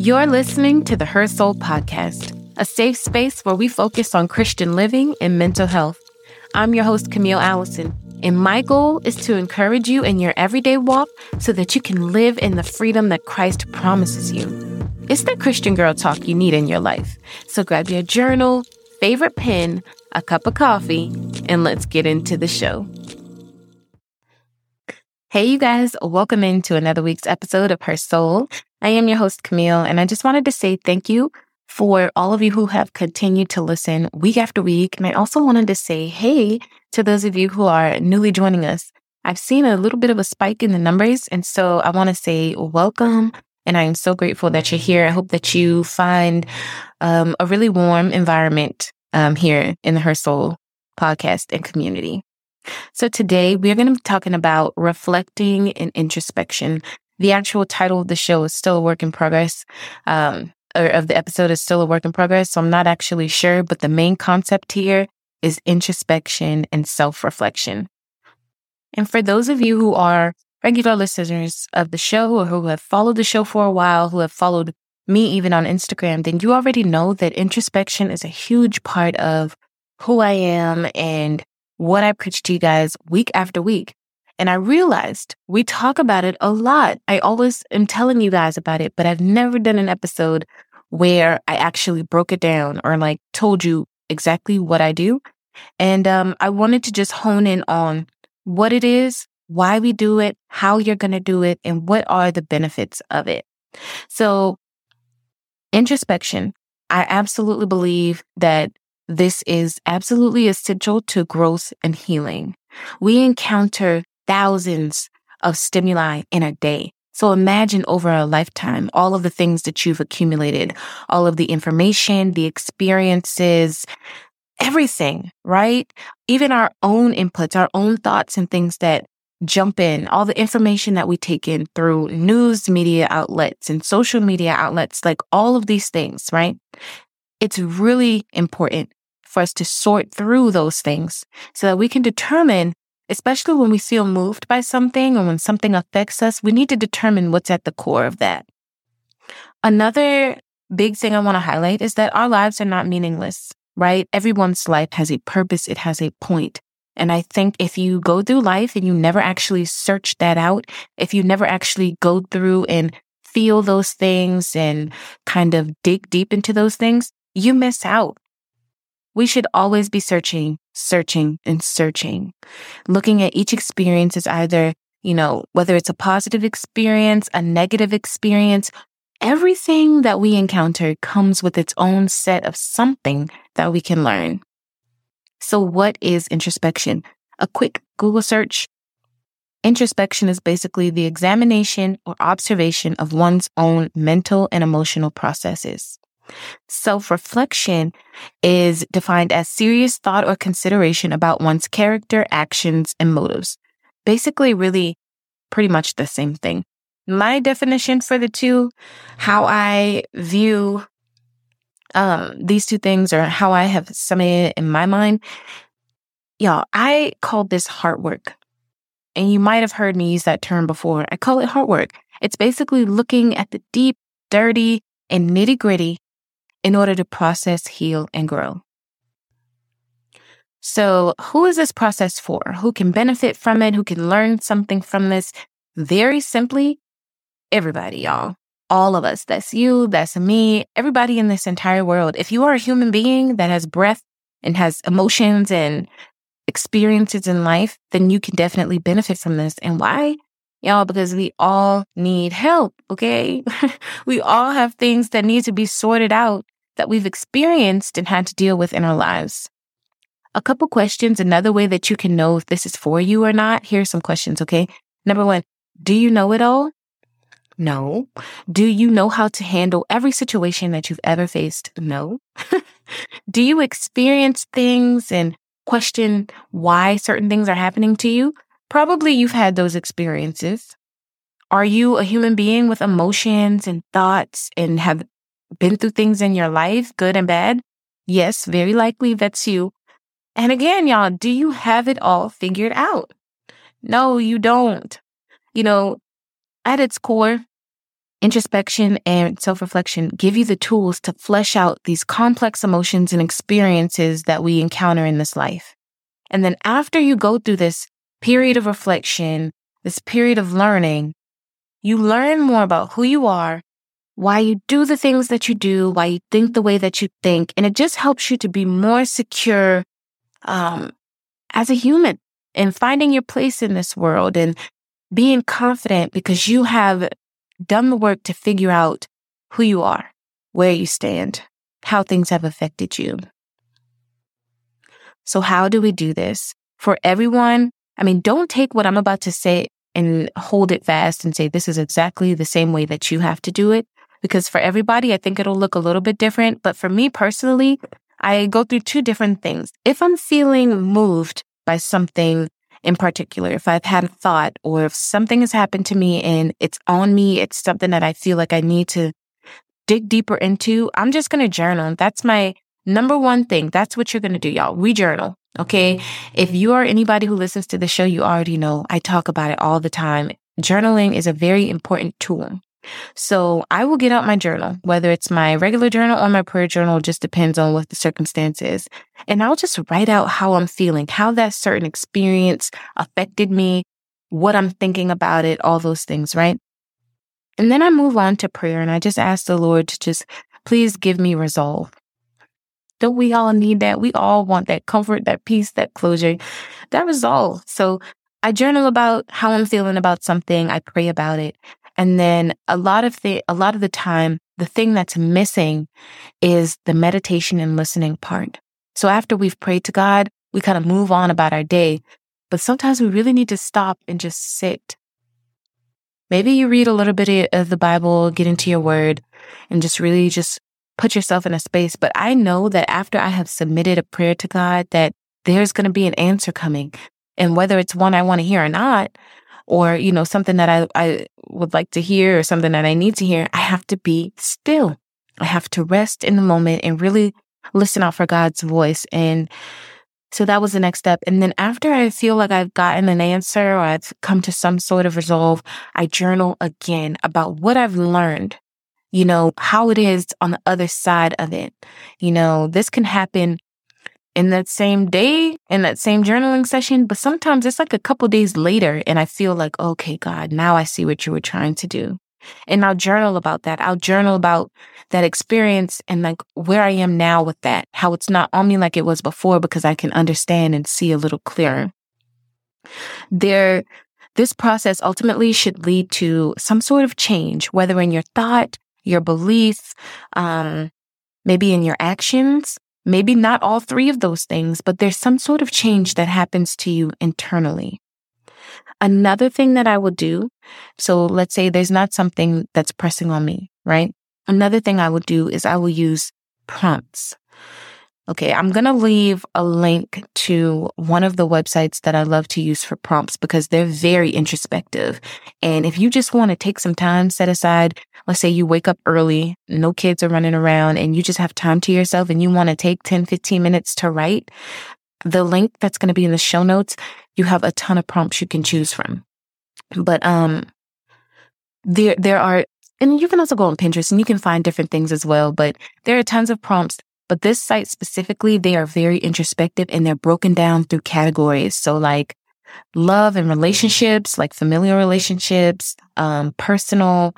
You're listening to the Her Soul Podcast, a safe space where we focus on Christian living and mental health. I'm your host, Camille Allison, and my goal is to encourage you in your everyday walk so that you can live in the freedom that Christ promises you. It's the Christian girl talk you need in your life. So grab your journal, favorite pen, a cup of coffee, and let's get into the show. Hey, you guys, welcome into another week's episode of Her Soul. I am your host, Camille, and I just wanted to say thank you for all of you who have continued to listen week after week. And I also wanted to say hey to those of you who are newly joining us. I've seen a little bit of a spike in the numbers, and so I want to say welcome. And I am so grateful that you're here. I hope that you find um, a really warm environment um, here in the Her Soul podcast and community. So today we are going to be talking about reflecting and introspection. The actual title of the show is still a work in progress. Um, or of the episode is still a work in progress. So I'm not actually sure, but the main concept here is introspection and self reflection. And for those of you who are regular listeners of the show or who have followed the show for a while, who have followed me even on Instagram, then you already know that introspection is a huge part of who I am and what I preach to you guys week after week. And I realized we talk about it a lot. I always am telling you guys about it, but I've never done an episode where I actually broke it down or like told you exactly what I do. And um, I wanted to just hone in on what it is, why we do it, how you're going to do it, and what are the benefits of it. So, introspection, I absolutely believe that this is absolutely essential to growth and healing. We encounter thousands of stimuli in a day. So imagine over a lifetime, all of the things that you've accumulated, all of the information, the experiences, everything, right? Even our own inputs, our own thoughts and things that jump in, all the information that we take in through news media outlets and social media outlets, like all of these things, right? It's really important for us to sort through those things so that we can determine, especially when we feel moved by something or when something affects us, we need to determine what's at the core of that. Another big thing I want to highlight is that our lives are not meaningless, right? Everyone's life has a purpose, it has a point. And I think if you go through life and you never actually search that out, if you never actually go through and feel those things and kind of dig deep into those things, you miss out. We should always be searching, searching, and searching, looking at each experience as either, you know, whether it's a positive experience, a negative experience, everything that we encounter comes with its own set of something that we can learn. So, what is introspection? A quick Google search. Introspection is basically the examination or observation of one's own mental and emotional processes. Self reflection is defined as serious thought or consideration about one's character, actions, and motives. Basically, really pretty much the same thing. My definition for the two, how I view um, these two things or how I have summated it in my mind, y'all, I call this heart work. And you might have heard me use that term before. I call it heart work. It's basically looking at the deep, dirty, and nitty gritty in order to process, heal, and grow. So, who is this process for? Who can benefit from it? Who can learn something from this? Very simply, everybody, y'all. All of us. That's you, that's me, everybody in this entire world. If you are a human being that has breath and has emotions and experiences in life, then you can definitely benefit from this. And why? Y'all, because we all need help, okay? we all have things that need to be sorted out that we've experienced and had to deal with in our lives. A couple questions, another way that you can know if this is for you or not. Here's some questions, okay? Number one, do you know it all? No. Do you know how to handle every situation that you've ever faced? No. do you experience things and question why certain things are happening to you? Probably you've had those experiences. Are you a human being with emotions and thoughts and have been through things in your life, good and bad? Yes, very likely that's you. And again, y'all, do you have it all figured out? No, you don't. You know, at its core, introspection and self reflection give you the tools to flesh out these complex emotions and experiences that we encounter in this life. And then after you go through this period of reflection, this period of learning, you learn more about who you are, why you do the things that you do, why you think the way that you think. And it just helps you to be more secure um, as a human and finding your place in this world and being confident because you have done the work to figure out who you are, where you stand, how things have affected you. So, how do we do this? For everyone, I mean, don't take what I'm about to say and hold it fast and say, this is exactly the same way that you have to do it. Because for everybody, I think it'll look a little bit different. But for me personally, I go through two different things. If I'm feeling moved by something in particular, if I've had a thought or if something has happened to me and it's on me, it's something that I feel like I need to dig deeper into, I'm just going to journal. That's my number one thing. That's what you're going to do, y'all. We journal. Okay. If you are anybody who listens to the show, you already know I talk about it all the time. Journaling is a very important tool. So I will get out my journal, whether it's my regular journal or my prayer journal, just depends on what the circumstance is. And I'll just write out how I'm feeling, how that certain experience affected me, what I'm thinking about it, all those things, right? And then I move on to prayer and I just ask the Lord to just please give me resolve. Don't we all need that? We all want that comfort, that peace, that closure, that resolve. So I journal about how I'm feeling about something. I pray about it. And then a lot of the, a lot of the time, the thing that's missing is the meditation and listening part. So after we've prayed to God, we kind of move on about our day. But sometimes we really need to stop and just sit. Maybe you read a little bit of the Bible, get into your word, and just really just put yourself in a space. But I know that after I have submitted a prayer to God, that there's going to be an answer coming. And whether it's one I want to hear or not, or, you know, something that I, I would like to hear or something that I need to hear, I have to be still. I have to rest in the moment and really listen out for God's voice. And so that was the next step. And then after I feel like I've gotten an answer or I've come to some sort of resolve, I journal again about what I've learned, you know, how it is on the other side of it. You know, this can happen in that same day, in that same journaling session, but sometimes it's like a couple days later and I feel like, okay, God, now I see what you were trying to do. And I'll journal about that. I'll journal about that experience and like where I am now with that, how it's not on me like it was before because I can understand and see a little clearer. There, this process ultimately should lead to some sort of change, whether in your thought, your belief, um, maybe in your actions, Maybe not all three of those things, but there's some sort of change that happens to you internally. Another thing that I will do, so let's say there's not something that's pressing on me, right? Another thing I will do is I will use prompts. Okay, I'm going to leave a link to one of the websites that I love to use for prompts because they're very introspective. And if you just want to take some time set aside, let's say you wake up early, no kids are running around, and you just have time to yourself and you want to take 10, 15 minutes to write, the link that's going to be in the show notes, you have a ton of prompts you can choose from. But um there there are and you can also go on Pinterest and you can find different things as well, but there are tons of prompts but this site specifically, they are very introspective and they're broken down through categories. So like love and relationships, like familial relationships, um, personal,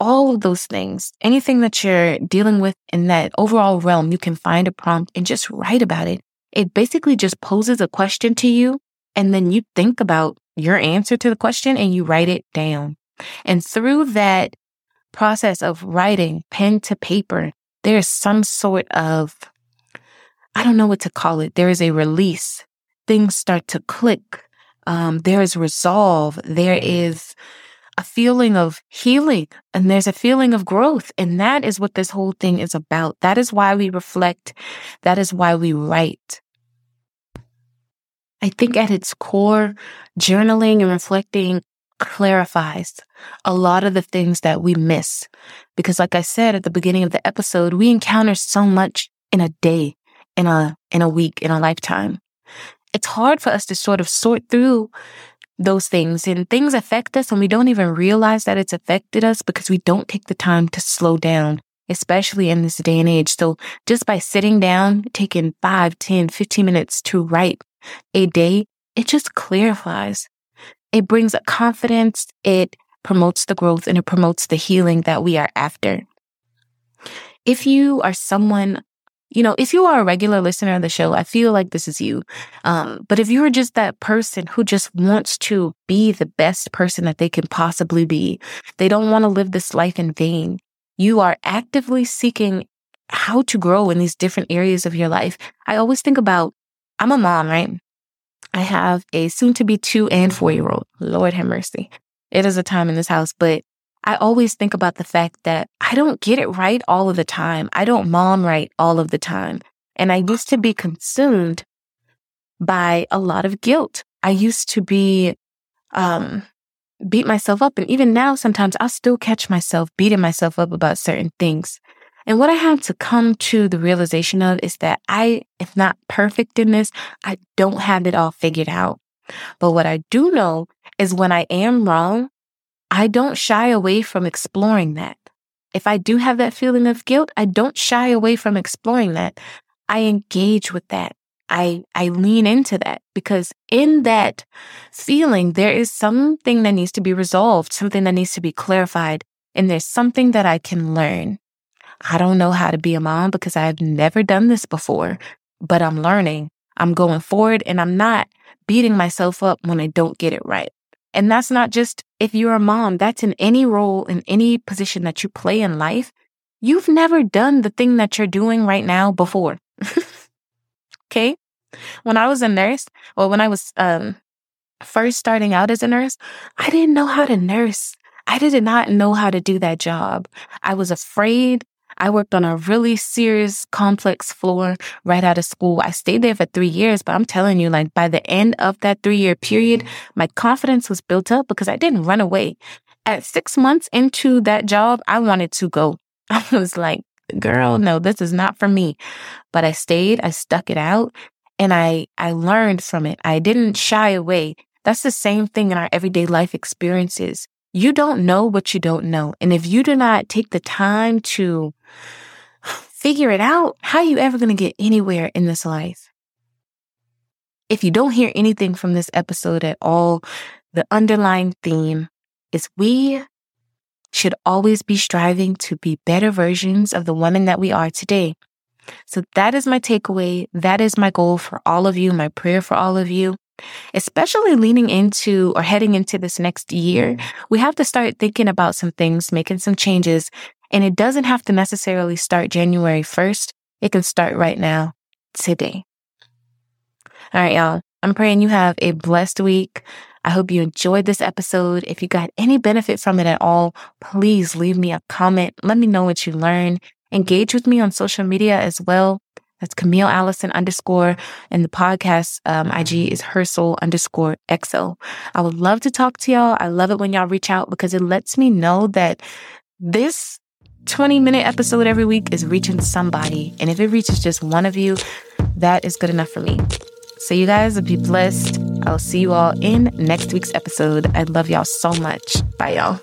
all of those things, anything that you're dealing with in that overall realm, you can find a prompt and just write about it. It basically just poses a question to you and then you think about your answer to the question and you write it down. And through that process of writing pen to paper, there's some sort of, I don't know what to call it. There is a release. Things start to click. Um, there is resolve. There is a feeling of healing and there's a feeling of growth. And that is what this whole thing is about. That is why we reflect. That is why we write. I think at its core, journaling and reflecting clarifies a lot of the things that we miss. Because like I said at the beginning of the episode, we encounter so much in a day, in a, in a week, in a lifetime. It's hard for us to sort of sort through those things and things affect us and we don't even realize that it's affected us because we don't take the time to slow down, especially in this day and age. So just by sitting down, taking 5, 10, 15 minutes to write a day, it just clarifies. It brings a confidence. It promotes the growth and it promotes the healing that we are after. If you are someone you know, if you are a regular listener of the show, I feel like this is you. Um, but if you're just that person who just wants to be the best person that they can possibly be, they don't want to live this life in vain. You are actively seeking how to grow in these different areas of your life. I always think about, I'm a mom, right? I have a soon to be two and four year old. Lord have mercy. It is a time in this house, but I always think about the fact that I don't get it right all of the time. I don't mom right all of the time. And I used to be consumed by a lot of guilt. I used to be, um, beat myself up. And even now, sometimes I still catch myself beating myself up about certain things. And what I have to come to the realization of is that I, if not perfect in this, I don't have it all figured out. But what I do know is when I am wrong, I don't shy away from exploring that. If I do have that feeling of guilt, I don't shy away from exploring that. I engage with that. I, I lean into that because in that feeling, there is something that needs to be resolved, something that needs to be clarified, and there's something that I can learn. I don't know how to be a mom because I've never done this before, but I'm learning. I'm going forward and I'm not beating myself up when I don't get it right. And that's not just if you're a mom, that's in any role, in any position that you play in life. You've never done the thing that you're doing right now before. okay. When I was a nurse, or when I was um, first starting out as a nurse, I didn't know how to nurse. I did not know how to do that job. I was afraid. I worked on a really serious, complex floor right out of school. I stayed there for three years, but I'm telling you, like by the end of that three year period, my confidence was built up because I didn't run away. At six months into that job, I wanted to go. I was like, girl, no, this is not for me. But I stayed, I stuck it out and I, I learned from it. I didn't shy away. That's the same thing in our everyday life experiences. You don't know what you don't know. And if you do not take the time to figure it out, how are you ever going to get anywhere in this life? If you don't hear anything from this episode at all, the underlying theme is we should always be striving to be better versions of the woman that we are today. So that is my takeaway. That is my goal for all of you, my prayer for all of you especially leaning into or heading into this next year, we have to start thinking about some things, making some changes. And it doesn't have to necessarily start January 1st. It can start right now, today. All right, y'all. I'm praying you have a blessed week. I hope you enjoyed this episode. If you got any benefit from it at all, please leave me a comment. Let me know what you learned. Engage with me on social media as well. That's Camille Allison underscore. And the podcast um, IG is her soul underscore XO. I would love to talk to y'all. I love it when y'all reach out because it lets me know that this 20 minute episode every week is reaching somebody. And if it reaches just one of you, that is good enough for me. So you guys be blessed. I'll see you all in next week's episode. I love y'all so much. Bye y'all.